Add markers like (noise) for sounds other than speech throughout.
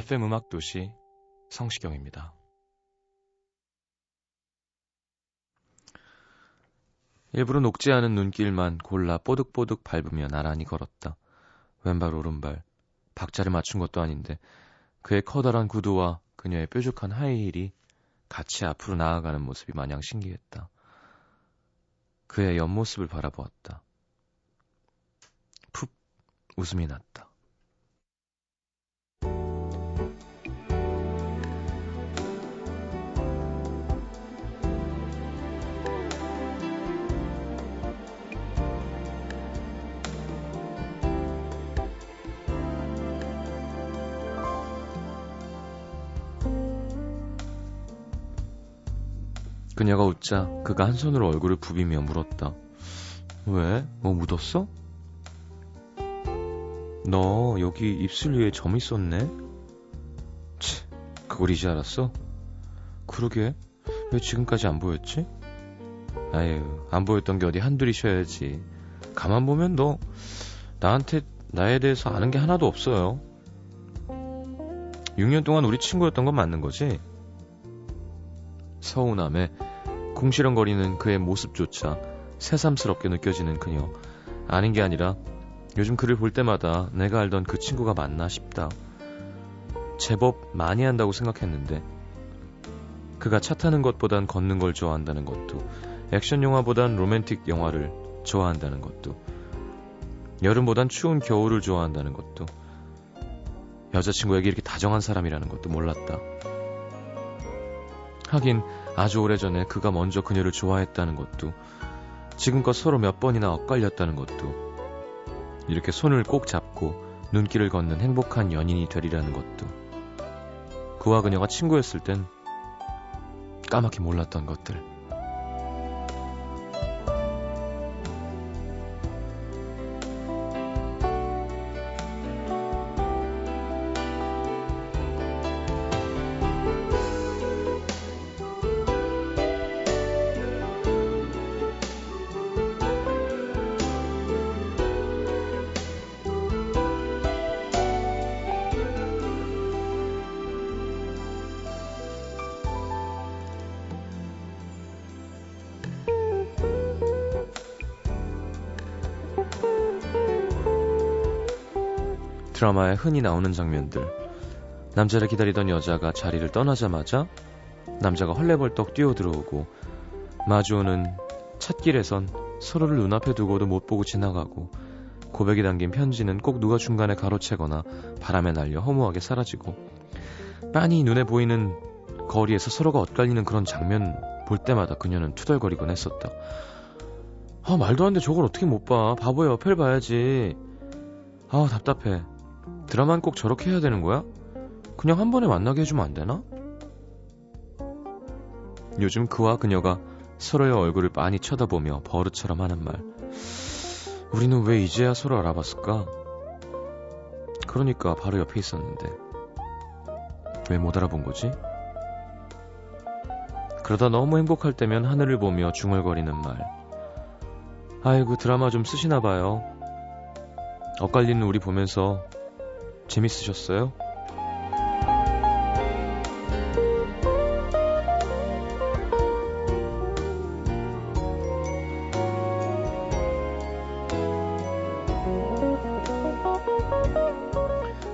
FM 음악 도시 성시경입니다. 일부러 녹지 않은 눈길만 골라 뽀득뽀득 밟으며 나란히 걸었다. 왼발 오른발 박자를 맞춘 것도 아닌데 그의 커다란 구두와 그녀의 뾰족한 하이힐이 같이 앞으로 나아가는 모습이 마냥 신기했다. 그의 옆모습을 바라보았다. 푹 웃음이 났다. 그녀가 웃자 그가 한 손으로 얼굴을 부비며 물었다. 왜? 뭐 묻었어? 너 여기 입술 위에 점 있었네? 치, 그걸 이제 알았어? 그러게, 왜 지금까지 안 보였지? 아유, 안 보였던 게 어디 한둘이 쉬어야지. 가만 보면 너, 나한테, 나에 대해서 아는 게 하나도 없어요. 6년 동안 우리 친구였던 건 맞는 거지? 서운함에 궁시렁거리는 그의 모습조차 새삼스럽게 느껴지는 그녀. 아닌 게 아니라 요즘 그를 볼 때마다 내가 알던 그 친구가 맞나 싶다. 제법 많이 한다고 생각했는데 그가 차 타는 것보단 걷는 걸 좋아한다는 것도 액션 영화보단 로맨틱 영화를 좋아한다는 것도 여름보단 추운 겨울을 좋아한다는 것도 여자친구에게 이렇게 다정한 사람이라는 것도 몰랐다. 하긴 아주 오래전에 그가 먼저 그녀를 좋아했다는 것도 지금껏 서로 몇 번이나 엇갈렸다는 것도 이렇게 손을 꼭 잡고 눈길을 걷는 행복한 연인이 되리라는 것도 그와 그녀가 친구였을 땐 까맣게 몰랐던 것들 드라마에 흔히 나오는 장면들. 남자를 기다리던 여자가 자리를 떠나자마자 남자가 헐레벌떡 뛰어들어오고 마주오는 찻길에선 서로를 눈앞에 두고도 못 보고 지나가고 고백이 담긴 편지는 꼭 누가 중간에 가로채거나 바람에 날려 허무하게 사라지고 빤히 눈에 보이는 거리에서 서로가 엇갈리는 그런 장면 볼 때마다 그녀는 투덜거리곤 했었다. 아 말도 안 돼 저걸 어떻게 못 봐. 바보야 옆을 봐야지. 아 답답해. 드라마는 꼭 저렇게 해야 되는 거야? 그냥 한 번에 만나게 해주면 안 되나? 요즘 그와 그녀가 서로의 얼굴을 많이 쳐다보며 버릇처럼 하는 말. 우리는 왜 이제야 서로 알아봤을까? 그러니까 바로 옆에 있었는데. 왜 못 알아본 거지? 그러다 너무 행복할 때면 하늘을 보며 중얼거리는 말. 아이고, 드라마 좀 쓰시나 봐요. 엇갈리는 우리 보면서 재밌으셨어요?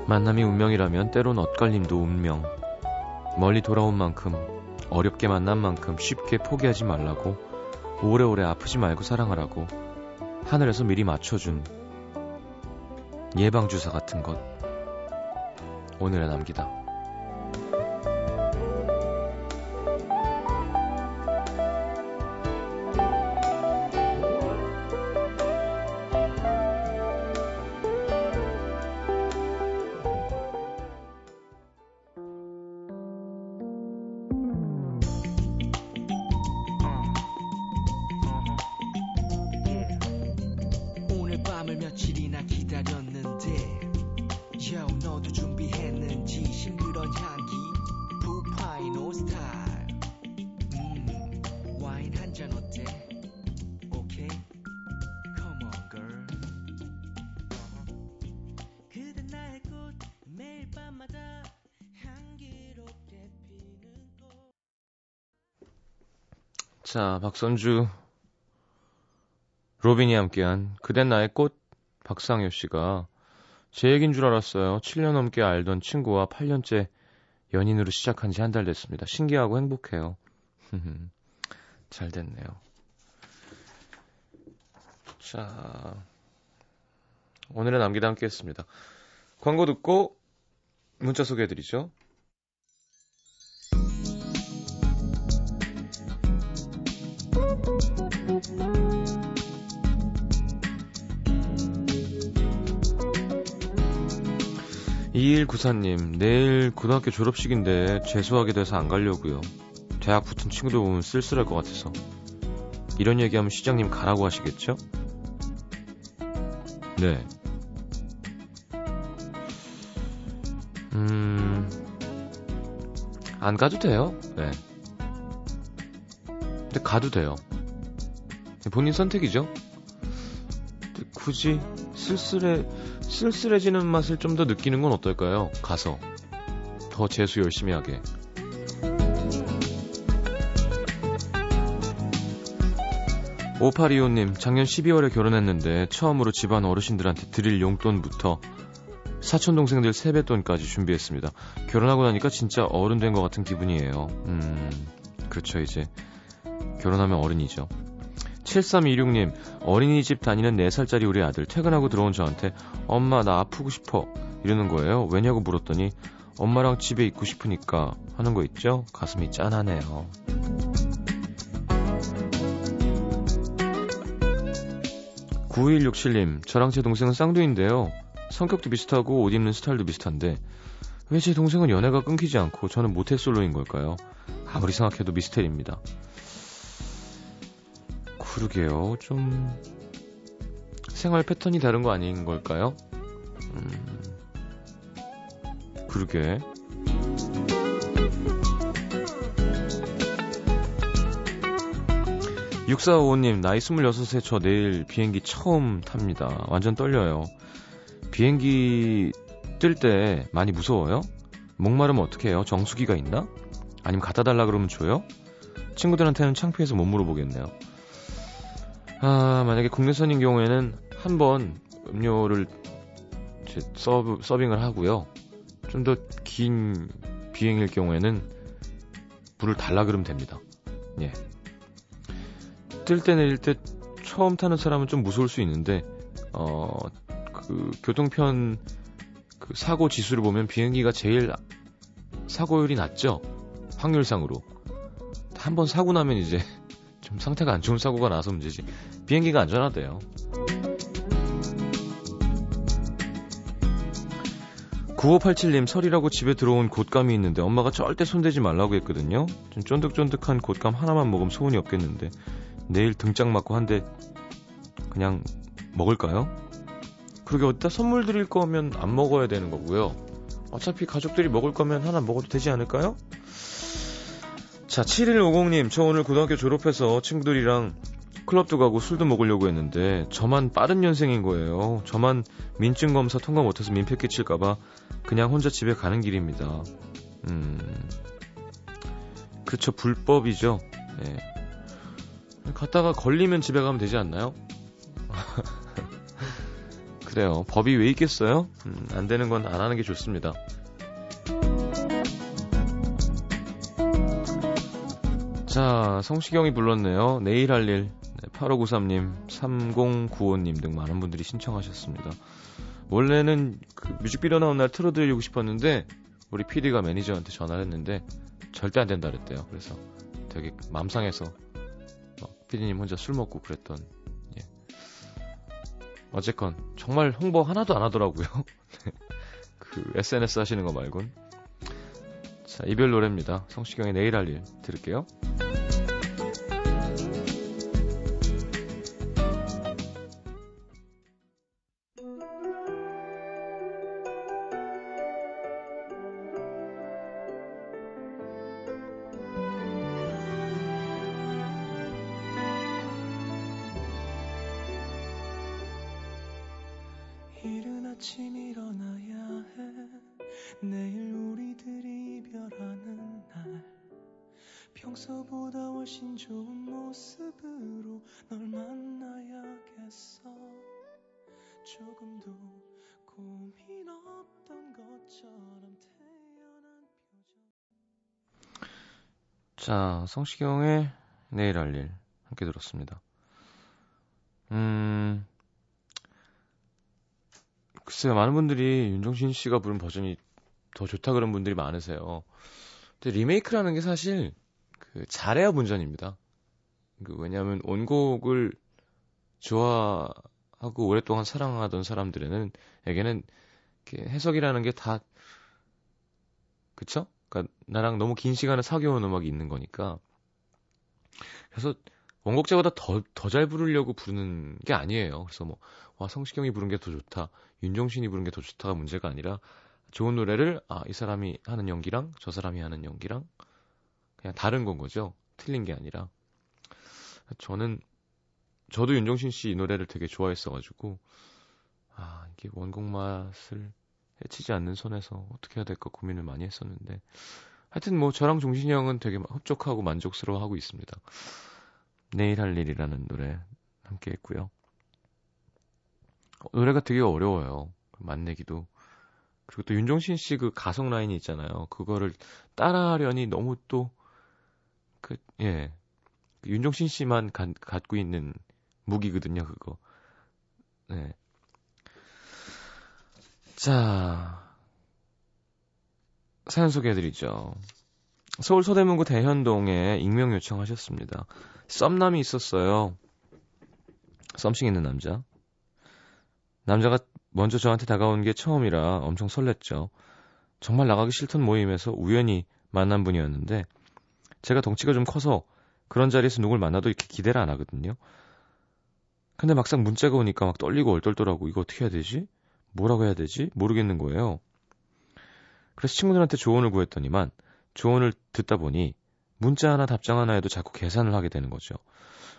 만남이 운명이라면 때론 엇갈림도 운명. 멀리 돌아온 만큼, 어렵게 만난 만큼 쉽게 포기하지 말라고, 오래오래 아프지 말고 사랑하라고, 하늘에서 미리 맞춰준 예방주사 같은 것 오늘에 남기다. 박선주, 로빈이 함께한 그댄 나의 꽃 박상효 씨가 제 얘기인 줄 알았어요. 7년 넘게 알던 친구와 8년째 연인으로 시작한 지 한 달 됐습니다. 신기하고 행복해요. (laughs) 잘 됐네요. 자, 오늘의 남기다 함께 했습니다. 광고 듣고 문자 소개해드리죠. 2194님, 내일 고등학교 졸업식인데 재수하게 돼서 안 가려고요. 대학 붙은 친구들 보면 쓸쓸할 것 같아서. 이런 얘기하면 시장님 가라고 하시겠죠? 네. 음, 안 가도 돼요. 네. 근데 가도 돼요. 본인 선택이죠. 굳이 쓸쓸해, 쓸쓸해지는 맛을 좀 더 느끼는 건 어떨까요? 가서. 더 재수 열심히 하게. 오파리오님, 작년 12월에 결혼했는데 처음으로 집안 어르신들한테 드릴 용돈부터 사촌 동생들 세뱃돈까지 준비했습니다. 결혼하고 나니까 진짜 어른 된 것 같은 기분이에요. 음, 그렇죠, 이제. 결혼하면 어른이죠. 7326님, 어린이집 다니는 4살짜리 우리 아들 퇴근하고 들어온 저한테 엄마 나 아프고 싶어 이러는 거예요. 왜냐고 물었더니 엄마랑 집에 있고 싶으니까 하는 거 있죠? 가슴이 짠하네요. (9167님) 저랑 제 동생은 쌍둥이인데요 성격도 비슷하고 옷 입는 스타일도 비슷한데 왜 제 동생은 연애가 끊기지 않고 저는 모태솔로인 걸까요 아무리 생각해도 미스테리입니다 그러게요. 좀 생활 패턴이 다른 거 아닌 걸까요? 음, 그러게. 육사오님 나이 26에 저 내일 비행기 처음 탑니다. 완전 떨려요. 비행기 뜰 때 많이 무서워요? 목마르면 어떻게 해요? 정수기가 있나? 아니면 갖다 달라 그러면 줘요? 친구들한테는 창피해서 못 물어보겠네요. 아, 만약에 국내선인 경우에는 한 번 음료를 서브, 서빙을 하고요. 좀 더 긴 비행일 경우에는 물을 달라 그러면 됩니다. 예. 뜰 때 내릴 때 처음 타는 사람은 좀 무서울 수 있는데, 어, 그, 교통편 그 사고 지수를 보면 비행기가 제일 사고율이 낮죠? 확률상으로. 한 번 사고 나면 이제 좀 상태가 안 좋은 사고가 나서 문제지. 비행기가 안전하대요. 9587님 설이라고 집에 들어온 곶감이 있는데 엄마가 절대 손대지 말라고 했거든요. 좀 쫀득쫀득한 곶감 하나만 먹으면 소원이 없겠는데 내일 등짝 맞고 한데 그냥 먹을까요? 그러게 어디다 선물 드릴 거면 안 먹어야 되는 거고요. 어차피 가족들이 먹을 거면 하나 먹어도 되지 않을까요? 자, 7150님, 저 오늘 고등학교 졸업해서 친구들이랑 클럽도 가고 술도 먹으려고 했는데 저만 빠른 년생인 거예요. 저만 민증 검사 통과 못해서 민폐 끼칠까봐 그냥 혼자 집에 가는 길입니다. 음, 그쵸 불법이죠. 예. 갔다가 걸리면 집에 가면 되지 않나요? (laughs) 그래요. 법이 왜 있겠어요? 음, 안 되는 건 안 하는 게 좋습니다. 자, 성시경이 불렀네요. 내일 할 일. 8593님, 3095님 등 많은 분들이 신청하셨습니다. 원래는 그 뮤직비디오 나온 날 틀어드리고 싶었는데 우리 PD가 매니저한테 전화를 했는데 절대 안 된다 그랬대요. 그래서 되게 맘상해서 PD님 혼자 술 먹고 그랬던 예. 어쨌건 정말 홍보 하나도 안 하더라고요. (laughs) 그 SNS 하시는 거 말곤. 자, 이별 노래입니다. 성시경의 내일 할 일 들을게요. 자, 성시경의 내일 할 일 함께 들었습니다. 음, 글쎄요, 많은 분들이 윤종신 씨가 부른 버전이 더 좋다 그런 분들이 많으세요. 근데 리메이크라는 게 사실 그 잘해야 문전입니다. 그 왜냐하면 원곡을 좋아하고 오랫동안 사랑하던 사람들에는 에게는 해석이라는 게 다 그쵸? 그러니까 나랑 너무 긴 시간을 사귀어온 음악이 있는 거니까. 그래서 원곡자보다 더 더 잘 부르려고 부르는 게 아니에요. 그래서 뭐 와 성시경이 부른 게 더 좋다, 윤종신이 부른 게 더 좋다가 문제가 아니라 좋은 노래를 아 이 사람이 하는 연기랑 저 사람이 하는 연기랑 그냥 다른 건 거죠. 틀린 게 아니라 저는 저도 윤종신 씨 이 노래를 되게 좋아했어가지고 아 이게 원곡 맛을 해치지 않는 선에서 어떻게 해야 될까 고민을 많이 했었는데 하여튼 뭐 저랑 종신이 형은 되게 흡족하고 만족스러워하고 있습니다. 내일 할 일이라는 노래 함께 했고요. 어, 노래가 되게 어려워요. 만내기도. 그리고 또 윤종신 씨 그 가성 라인이 있잖아요. 그거를 따라하려니 너무 또, 그, 예. 그 윤종신 씨만 가, 갖고 있는 무기거든요, 그거. 네. 자, 사연 소개해드리죠. 서울 서대문구 대현동에 익명 요청하셨습니다. 썸남이 있었어요. 썸씽 있는 남자. 남자가 먼저 저한테 다가온 게 처음이라 엄청 설렜죠. 정말 나가기 싫던 모임에서 우연히 만난 분이었는데 제가 덩치가 좀 커서 그런 자리에서 누굴 만나도 이렇게 기대를 안 하거든요. 근데 막상 문자가 오니까 막 떨리고 얼떨더라고. 이거 어떻게 해야 되지? 뭐라고 해야 되지? 모르겠는 거예요. 그래서 친구들한테 조언을 구했더니만 조언을 듣다 보니 문자 하나 답장 하나 에도 자꾸 계산을 하게 되는 거죠.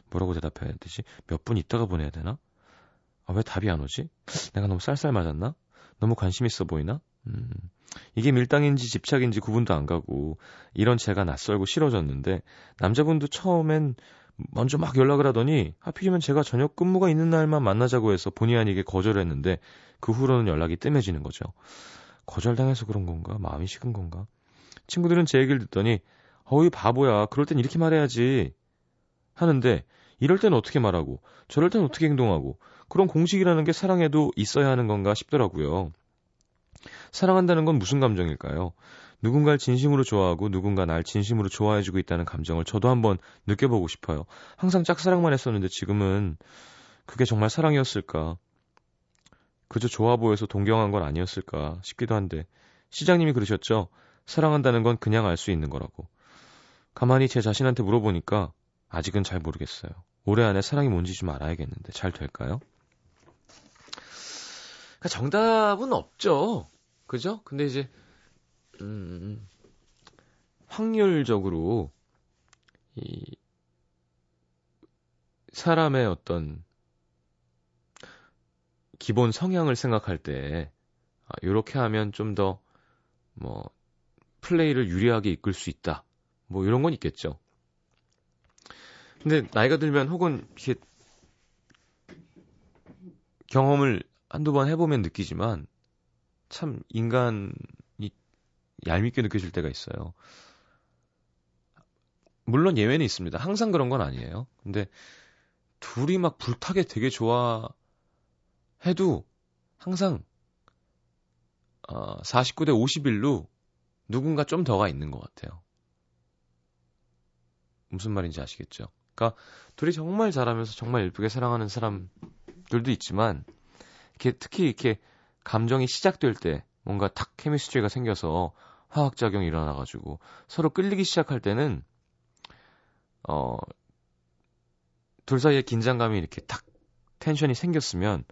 뭐라고 대답해야 되지? 몇 분 있다가 보내야 되나? 아, 왜 답이 안 오지? 내가 너무 쌀쌀 맞았나? 너무 관심 있어 보이나? 음, 이게 밀당인지 집착인지 구분도 안 가고 이런 제가 낯설고 싫어졌는데 남자분도 처음엔 먼저 막 연락을 하더니 하필이면 제가 저녁 근무가 있는 날만 만나자고 해서 본의 아니게 거절했는데 그 후로는 연락이 뜸해지는 거죠. 거절당해서 그런 건가? 마음이 식은 건가? 친구들은 제 얘기를 듣더니 어이 바보야. 그럴 땐 이렇게 말해야지. 하는데 이럴 땐 어떻게 말하고 저럴 땐 어떻게 행동하고 그런 공식이라는 게 사랑에도 있어야 하는 건가 싶더라고요. 사랑한다는 건 무슨 감정일까요? 누군가를 진심으로 좋아하고 누군가 날 진심으로 좋아해주고 있다는 감정을 저도 한번 느껴보고 싶어요. 항상 짝사랑만 했었는데 지금은 그게 정말 사랑이었을까? 그저 좋아 보여서 동경한 건 아니었을까 싶기도 한데 시장님이 그러셨죠. 사랑한다는 건 그냥 알 수 있는 거라고. 가만히 제 자신한테 물어보니까 아직은 잘 모르겠어요. 올해 안에 사랑이 뭔지 좀 알아야겠는데 잘 될까요? 그러니까 정답은 없죠. 그죠? 근데 이제 음, 확률적으로 이 사람의 어떤 기본 성향을 생각할 때 아, 이렇게 하면 좀 더 뭐 플레이를 유리하게 이끌 수 있다. 뭐 이런 건 있겠죠. 근데 나이가 들면 혹은 이렇게 경험을 한두 번 해보면 느끼지만 참 인간이 얄밉게 느껴질 때가 있어요. 물론 예외는 있습니다. 항상 그런 건 아니에요. 근데 둘이 막 불타게 되게 좋아해도 항상 어, 49대 51로 누군가 좀 더가 있는 것 같아요. 무슨 말인지 아시겠죠? 그러니까 둘이 정말 잘하면서 정말 예쁘게 사랑하는 사람들도 있지만 이렇게 특히 이렇게 감정이 시작될 때 뭔가 탁 케미스트리가 생겨서 화학작용이 일어나가지고 서로 끌리기 시작할 때는 어, 둘 사이에 긴장감이 이렇게 탁 텐션이 생겼으면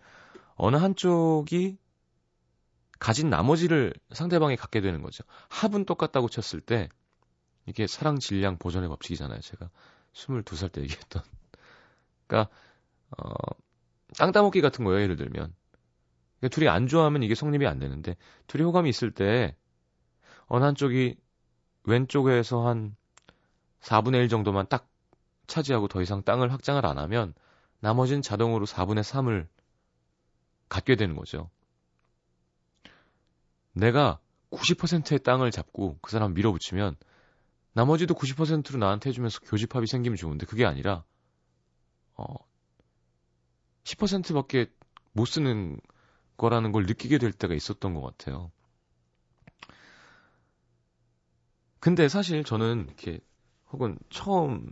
어느 한쪽이 가진 나머지를 상대방이 갖게 되는 거죠. 합은 똑같다고 쳤을 때 이게 사랑 질량 보존의 법칙이잖아요. 제가 22살 때 얘기했던. 그러니까 어, 땅 따먹기 같은 거예요. 예를 들면. 그러니까 둘이 안 좋아하면 이게 성립이 안 되는데 둘이 호감이 있을 때 어느 한쪽이 왼쪽에서 한 4분의 1 정도만 딱 차지하고 더 이상 땅을 확장을 안 하면 나머지는 자동으로 4분의 3을 갖게 되는 거죠. 내가 90%의 땅을 잡고 그 사람 밀어붙이면 나머지도 90%로 나한테 해주면서 교집합이 생기면 좋은데 그게 아니라 어 10%밖에 못 쓰는 거라는 걸 느끼게 될 때가 있었던 것 같아요. 근데 사실 저는 이렇게 혹은 처음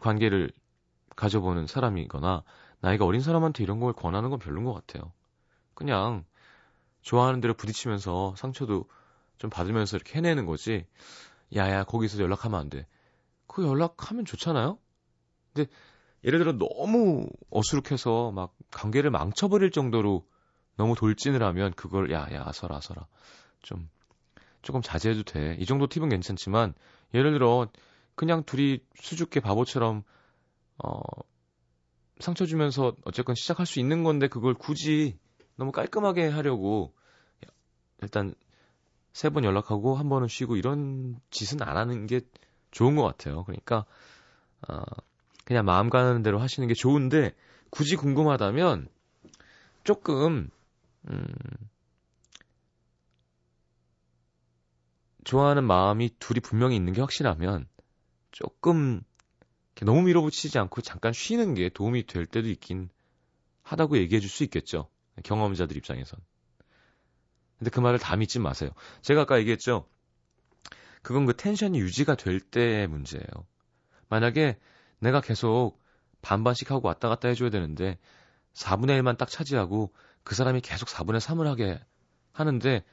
관계를 가져보는 사람이거나 나이가 어린 사람한테 이런 걸 권하는 건 별론 것 같아요. 그냥 좋아하는 대로 부딪히면서 상처도 좀 받으면서 이렇게 해내는 거지. 야야 거기서 연락하면 안 돼. 그 연락하면 좋잖아요. 근데 예를 들어 너무 어수룩해서 막 관계를 망쳐버릴 정도로 너무 돌진을 하면 그걸 야야 아서라 아서라 좀 조금 자제해도 돼. 이 정도 팁은 괜찮지만 예를 들어 그냥 둘이 수줍게 바보처럼 어 상처 주면서 어쨌건 시작할 수 있는 건데 그걸 굳이 너무 깔끔하게 하려고 일단 세 번 연락하고 한 번은 쉬고 이런 짓은 안 하는 게 좋은 것 같아요. 그러니까 어, 그냥 마음 가는 대로 하시는 게 좋은데 굳이 궁금하다면 조금 음, 좋아하는 마음이 둘이 분명히 있는 게 확실하면 조금 너무 밀어붙이지 않고 잠깐 쉬는 게 도움이 될 때도 있긴 하다고 얘기해 줄 수 있겠죠. 경험자들 입장에선. 근데 그 말을 다 믿지 마세요. 제가 아까 얘기했죠. 그건 그 텐션이 유지가 될 때의 문제예요. 만약에 내가 계속 반반씩 하고 왔다 갔다 해줘야 되는데 4분의 1만 딱 차지하고 그 사람이 계속 4분의 3을 하게 하는데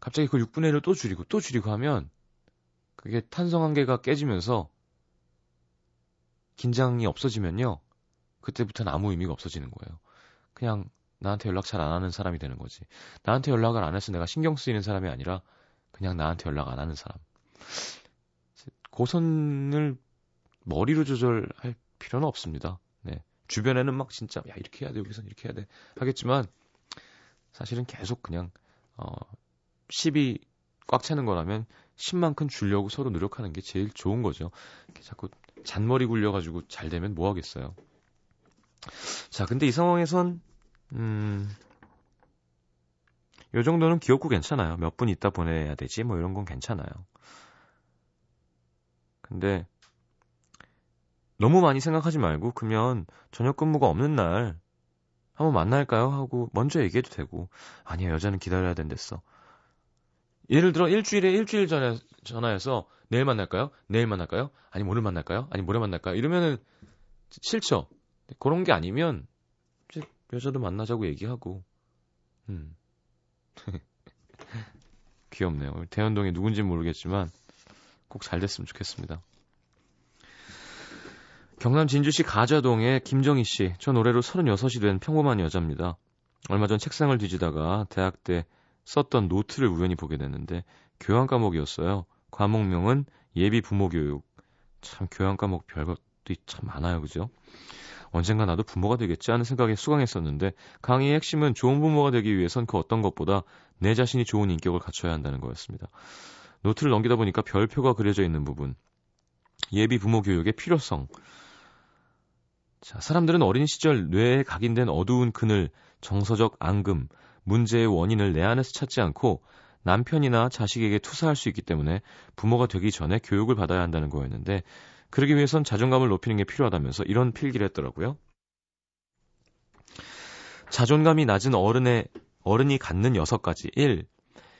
갑자기 그걸 6분의 1을 또 줄이고 또 줄이고 하면 그게 탄성 한계가 깨지면서 긴장이 없어지면요. 그때부터는 아무 의미가 없어지는 거예요. 그냥 나한테 연락 잘 안 하는 사람이 되는 거지. 나한테 연락을 안 해서 내가 신경 쓰이는 사람이 아니라 그냥 나한테 연락 안 하는 사람. 고선을 머리로 조절할 필요는 없습니다. 네. 주변에는 막 진짜 야 이렇게 해야 돼 여기선 이렇게 해야 돼 하겠지만 사실은 계속 그냥 어 10이 꽉 차는 거라면 10만큼 주려고 서로 노력하는 게 제일 좋은 거죠. 자꾸 잔머리 굴려가지고 잘 되면 뭐 하겠어요. 자, 근데 이 상황에선, 음, 요 정도는 귀엽고 괜찮아요. 몇 분 있다 보내야 되지, 뭐 이런 건 괜찮아요. 근데, 너무 많이 생각하지 말고, 그러면 저녁 근무가 없는 날, 한번 만날까요? 하고, 먼저 얘기해도 되고, 아니야, 여자는 기다려야 된댔어. 예를 들어 일주일에 일주일 전에 전화해서 내일 만날까요? 내일 만날까요? 아니 오늘 만날까요? 아니 모레 만날까요? 이러면은 싫죠. 그런 게 아니면 여자도 만나자고 얘기하고 음 (laughs) 귀엽네요. 대현동이 누군지 모르겠지만 꼭 잘 됐으면 좋겠습니다. 경남 진주시 가자동의 김정희 씨. 전 올해로 36이 된 평범한 여자입니다. 얼마 전 책상을 뒤지다가 대학 때 썼던 노트를 우연히 보게 됐는데 교양 과목이었어요. 과목명은 예비 부모 교육. 참 교양 과목 별것도 참 많아요. 그죠? 언젠가 나도 부모가 되겠지 하는 생각에 수강했었는데 강의의 핵심은 좋은 부모가 되기 위해선 그 어떤 것보다 내 자신이 좋은 인격을 갖춰야 한다는 거였습니다. 노트를 넘기다 보니까 별표가 그려져 있는 부분. 예비 부모 교육의 필요성. 자, 사람들은 어린 시절 뇌에 각인된 어두운 그늘, 정서적 앙금, 문제의 원인을 내 안에서 찾지 않고 남편이나 자식에게 투사할 수 있기 때문에 부모가 되기 전에 교육을 받아야 한다는 거였는데 그러기 위해선 자존감을 높이는 게 필요하다면서 이런 필기를 했더라고요. 자존감이 낮은 어른의 어른이 갖는 여섯 가지. 1.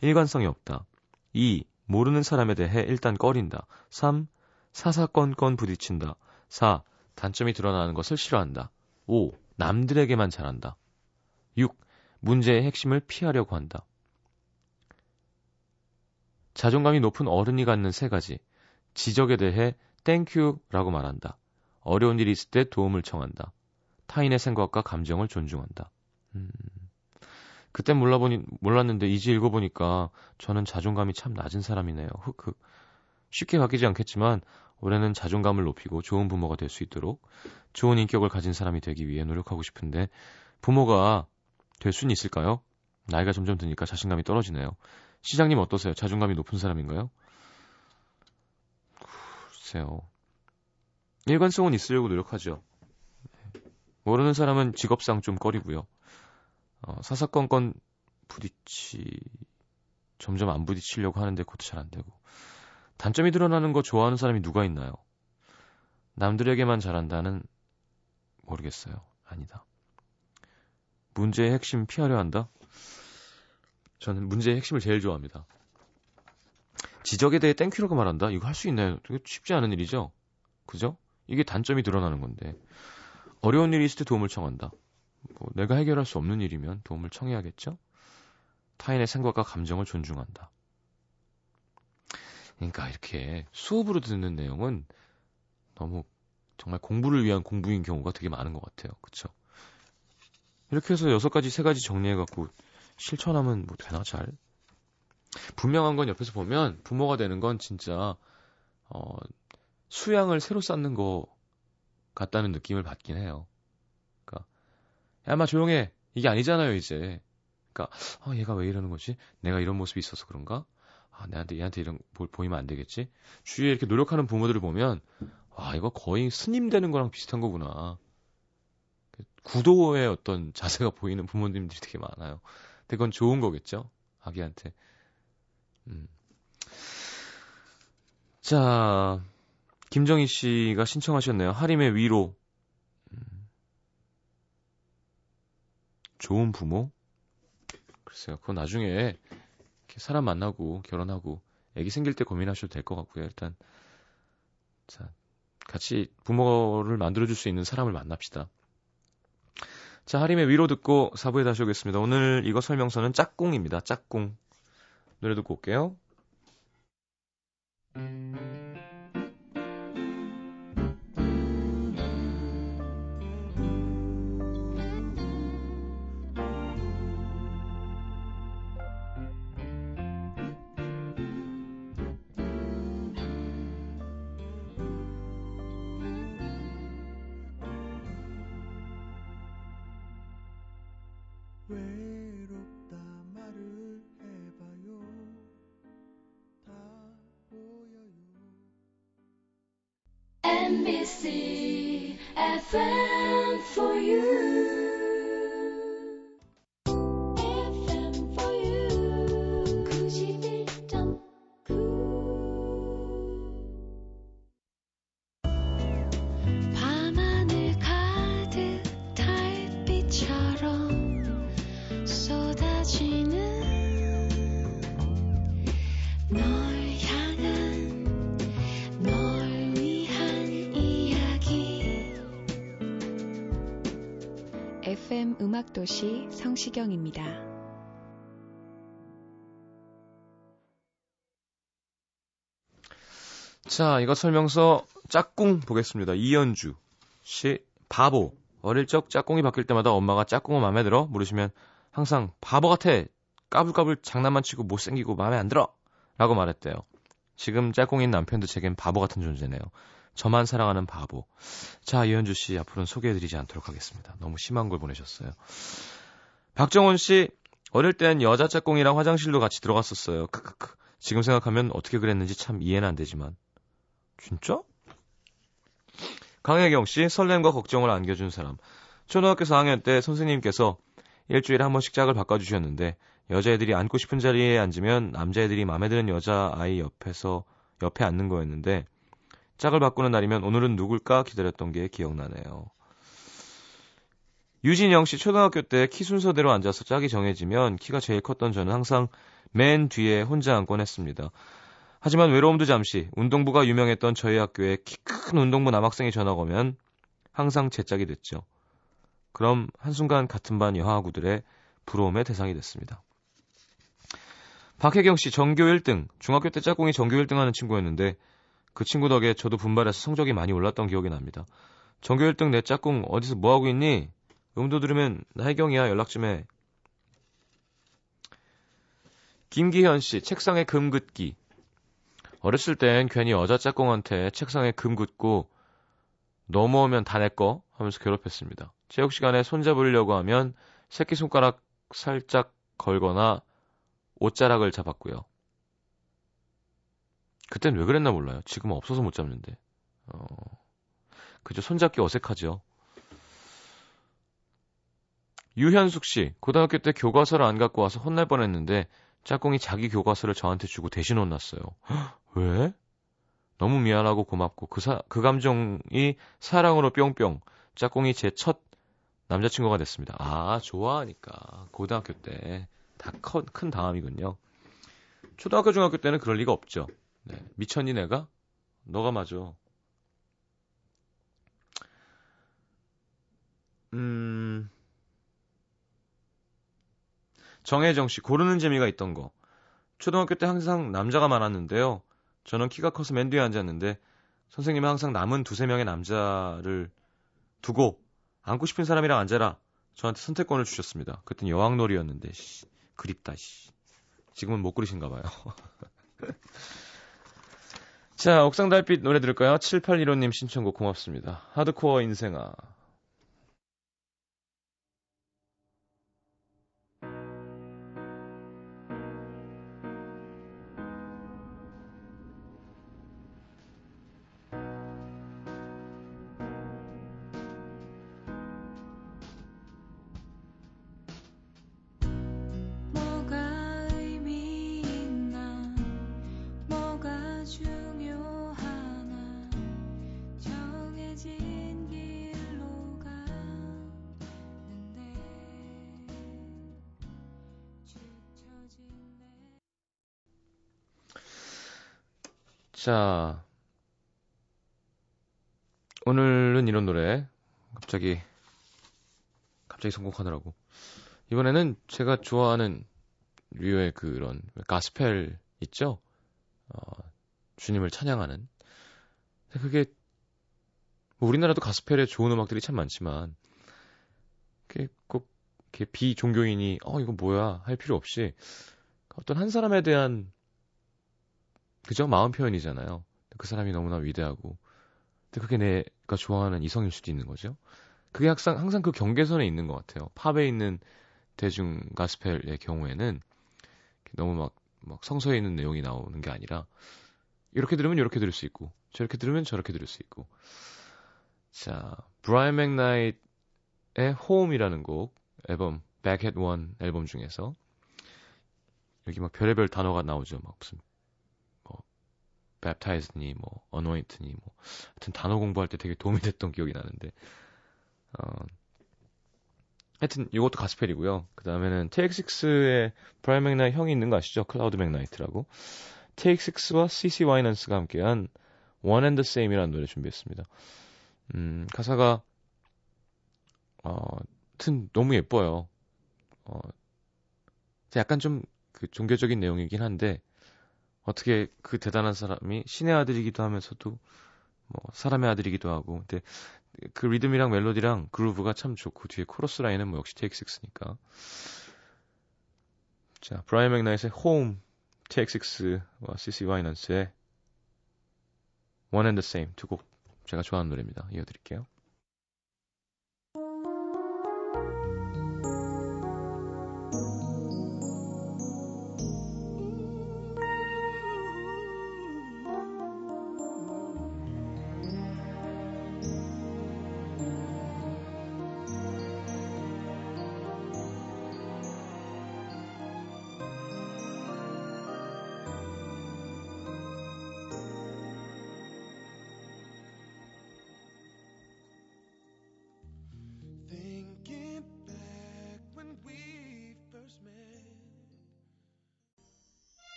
일관성이 없다. 2. 모르는 사람에 대해 일단 꺼린다. 3. 사사건건 부딪힌다. 4. 단점이 드러나는 것을 싫어한다. 5. 남들에게만 잘한다. 6. 문제의 핵심을 피하려고 한다. 자존감이 높은 어른이 갖는 세 가지. 지적에 대해 thank you라고 말한다. 어려운 일이 있을 때 도움을 청한다. 타인의 생각과 감정을 존중한다. 음. 그때 몰라보니, 몰랐는데 이제 읽어보니까 저는 자존감이 참 낮은 사람이네요. 흑흑. 쉽게 바뀌지 않겠지만 올해는 자존감을 높이고 좋은 부모가 될 수 있도록 좋은 인격을 가진 사람이 되기 위해 노력하고 싶은데 부모가 될 수는 있을까요? 나이가 점점 드니까 자신감이 떨어지네요. 시장님 어떠세요? 자존감이 높은 사람인가요? 글쎄요. 일관성은 있으려고 노력하죠. 모르는 사람은 직업상 좀 꺼리고요. 어, 사사건건 부딪히 점점 안 부딪히려고 하는데 그것도 잘 안 되고 단점이 드러나는 거 좋아하는 사람이 누가 있나요? 남들에게만 잘한다는 모르겠어요. 아니다. 문제의 핵심 피하려 한다? 저는 문제의 핵심을 제일 좋아합니다. 지적에 대해 thank you라고 말한다? 이거 할 수 있나요? 되게 쉽지 않은 일이죠? 그죠? 이게 단점이 드러나는 건데. 어려운 일이 있을 때 도움을 청한다. 뭐 내가 해결할 수 없는 일이면 도움을 청해야겠죠? 타인의 생각과 감정을 존중한다. 그러니까 이렇게 수업으로 듣는 내용은 너무 정말 공부를 위한 공부인 경우가 되게 많은 것 같아요. 그쵸? 이렇게 해서 여섯 가지, 세 가지 정리해갖고 실천하면 뭐 되나 잘? 분명한 건 옆에서 보면 부모가 되는 건 진짜 어, 수양을 새로 쌓는 거 같다는 느낌을 받긴 해요. 그러니까 야, 마 조용해. 이게 아니잖아요, 이제. 그러니까 어, 얘가 왜 이러는 거지? 내가 이런 모습이 있어서 그런가? 아, 내한테 얘한테 이런 보, 보이면 안 되겠지? 주위에 이렇게 노력하는 부모들을 보면 와, 이거 거의 스님 되는 거랑 비슷한 거구나. 그 구도의 어떤 (laughs) 자세가 보이는 부모님들이 되게 많아요. 근데 그건 좋은 거겠죠? 아기한테. 음. 자, 김정희 씨가 신청하셨네요. 하림의 위로. 음. 좋은 부모? 글쎄요. 그건 나중에 사람 만나고 결혼하고 애기 생길 때 고민하셔도 될 것 같고요. 일단 자 같이 부모를 만들어줄 수 있는 사람을 만납시다. 자, 하림의 위로 듣고 사부에 다시 오겠습니다. 오늘 이거 설명서는 짝꿍입니다. 짝꿍. 노래 듣고 올게요. NBC 도시 성시경입니다. 자, 이거 설명서 짝꿍 보겠습니다. 이연주 씨 바보. 어릴 적 짝꿍이 바뀔 때마다 엄마가 짝꿍은 마음에 들어? 물으시면 항상 바보 같아. 까불까불 장난만 치고 못생기고 마음에 안 들어. 라고 말했대요. 지금 짝꿍인 남편도 제겐 바보 같은 존재네요. 저만 사랑하는 바보. 자, 이현주 씨 앞으로는 소개해드리지 않도록 하겠습니다. 너무 심한 걸 보내셨어요. 박정원 씨, 어릴 땐 여자 짝꿍이랑 화장실도 같이 들어갔었어요. 크크크. 지금 생각하면 어떻게 그랬는지 참 이해는 안 되지만. 진짜? 강혜경 씨, 설렘과 걱정을 안겨준 사람. 초등학교 4학년 때 선생님께서 일주일에 한 번씩 짝을 바꿔주셨는데 여자애들이 앉고 싶은 자리에 앉으면 남자애들이 마음에 드는 여자 아이 옆에서 옆에 앉는 거였는데 짝을 바꾸는 날이면 오늘은 누굴까 기다렸던 게 기억나네요. 유진영 씨 초등학교 때 키 순서대로 앉아서 짝이 정해지면 키가 제일 컸던 저는 항상 맨 뒤에 혼자 앉곤 했습니다. 하지만 외로움도 잠시 운동부가 유명했던 저희 학교에 키 큰 운동부 남학생이 전학 오면 항상 제 짝이 됐죠. 그럼 한순간 같은 반 여하구들의 부러움의 대상이 됐습니다. 박혜경 씨 전교 1등. 중학교 때 짝꿍이 전교 1등 하는 친구였는데 그 친구 덕에 저도 분발해서 성적이 많이 올랐던 기억이 납니다. 전교 1등 내 짝꿍 어디서 뭐하고 있니? 음도 들으면 나 혜경이야 연락 좀 해. 김기현 씨 책상에 금 긋기. 어렸을 땐 괜히 여자 짝꿍한테 책상에 금 긋고 넘어오면 다 내 거 하면서 괴롭혔습니다. 체육 시간에 손잡으려고 하면 새끼손가락 살짝 걸거나 옷자락을 잡았고요. 그땐 왜 그랬나 몰라요. 지금 은 없어서 못 잡는데. 어, 그죠. 손잡기 어색하죠. 유현숙 씨, 고등학교 때 교과서를 안 갖고 와서 혼날 뻔했는데 짝꿍이 자기 교과서를 저한테 주고 대신 혼났어요. 왜? 너무 미안하고 고맙고 그, 사, 그 감정이 사랑으로 뿅뿅 짝꿍이 제 첫 남자친구가 됐습니다. 아 좋아하니까 고등학교 때 다큰 다음이군요. 초등학교 중학교 때는 그럴 리가 없죠. 네. 미쳤니 내가? 너가 맞아. 음. 정혜정 씨 고르는 재미가 있던 거. 초등학교 때 항상 남자가 많았는데요. 저는 키가 커서 맨 뒤에 앉았는데 선생님은 항상 남은 두세 명의 남자를 두고 앉고 싶은 사람이랑 앉아라. 저한테 선택권을 주셨습니다. 그땐 여왕놀이였는데 씨, 그립다. 씨. 지금은 못 그리신가 봐요. (laughs) 자, 옥상 달빛 노래 들을까요? 7815님 신청곡 고맙습니다. 하드코어 인생아. 자, 오늘은 이런 노래 갑자기 갑자기 성공하느라고 이번에는 제가 좋아하는 류의 그런 가스펠 있죠? 어, 주님을 찬양하는. 그게 뭐 우리나라도 가스펠에 좋은 음악들이 참 많지만 그게 꼭 비종교인이 어 이거 뭐야 할 필요 없이 어떤 한 사람에 대한 그죠 마음 표현이잖아요. 그 사람이 너무나 위대하고 근데 그게 내가 좋아하는 이성일 수도 있는 거죠. 그게 항상 항상 그 경계선에 있는 것 같아요. 팝에 있는 대중 가스펠의 경우에는 너무 막, 막 성서에 있는 내용이 나오는 게 아니라 이렇게 들으면 이렇게 들을 수 있고 저렇게 들으면 저렇게 들을 수 있고 자 브라이언 맥나잇의 Home이라는 곡 앨범 Back at One 앨범 중에서 여기 막 별의별 단어가 나오죠 막 무슨 뭐 baptized니 뭐 anoint니 뭐 하여튼 단어 공부할 때 되게 도움이 됐던 기억이 나는데 어 하여튼 이것도 가스펠이고요. 그 다음에는 Take 6의 브라이언 맥나이트 형이 있는 거 아시죠? 클로드 맥나이트라고. 테이크6와 CC 와이넌스가 함께한 One and the Same이라는 노래 준비했습니다. 음, 가사가 어, 하여튼 너무 예뻐요. 어, 약간 좀 그 종교적인 내용이긴 한데 어떻게 그 대단한 사람이 신의 아들이기도 하면서도 뭐 사람의 아들이기도 하고 근데 그 리듬이랑 멜로디랑 그루브가 참 좋고 뒤에 코러스 라인은 뭐 역시 6니까. 자 브라이언 맥나이트의 홈 6와 CC 와이넌스의 One and the Same 두 곡 제가 좋아하는 노래입니다. 이어드릴게요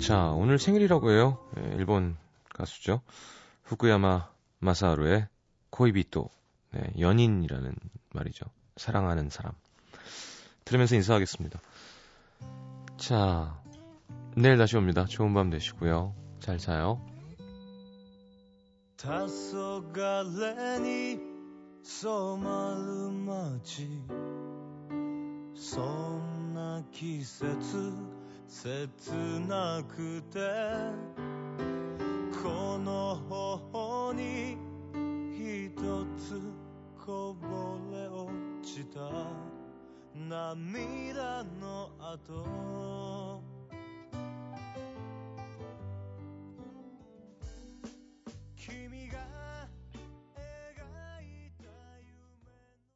자, 오늘 생일이라고 해요. 예, 일본 가수죠. 후쿠야마 마사하루의 코이비토. 네, 연인이라는 말이죠. 사랑하는 사람. 들으면서 인사하겠습니다. 자, 내일 다시 옵니다. 좋은 밤 되시고요. 잘 자요.黄昏に染まる街そんな季節 切なくてこの頬にひとつこぼれ落ちた涙の跡。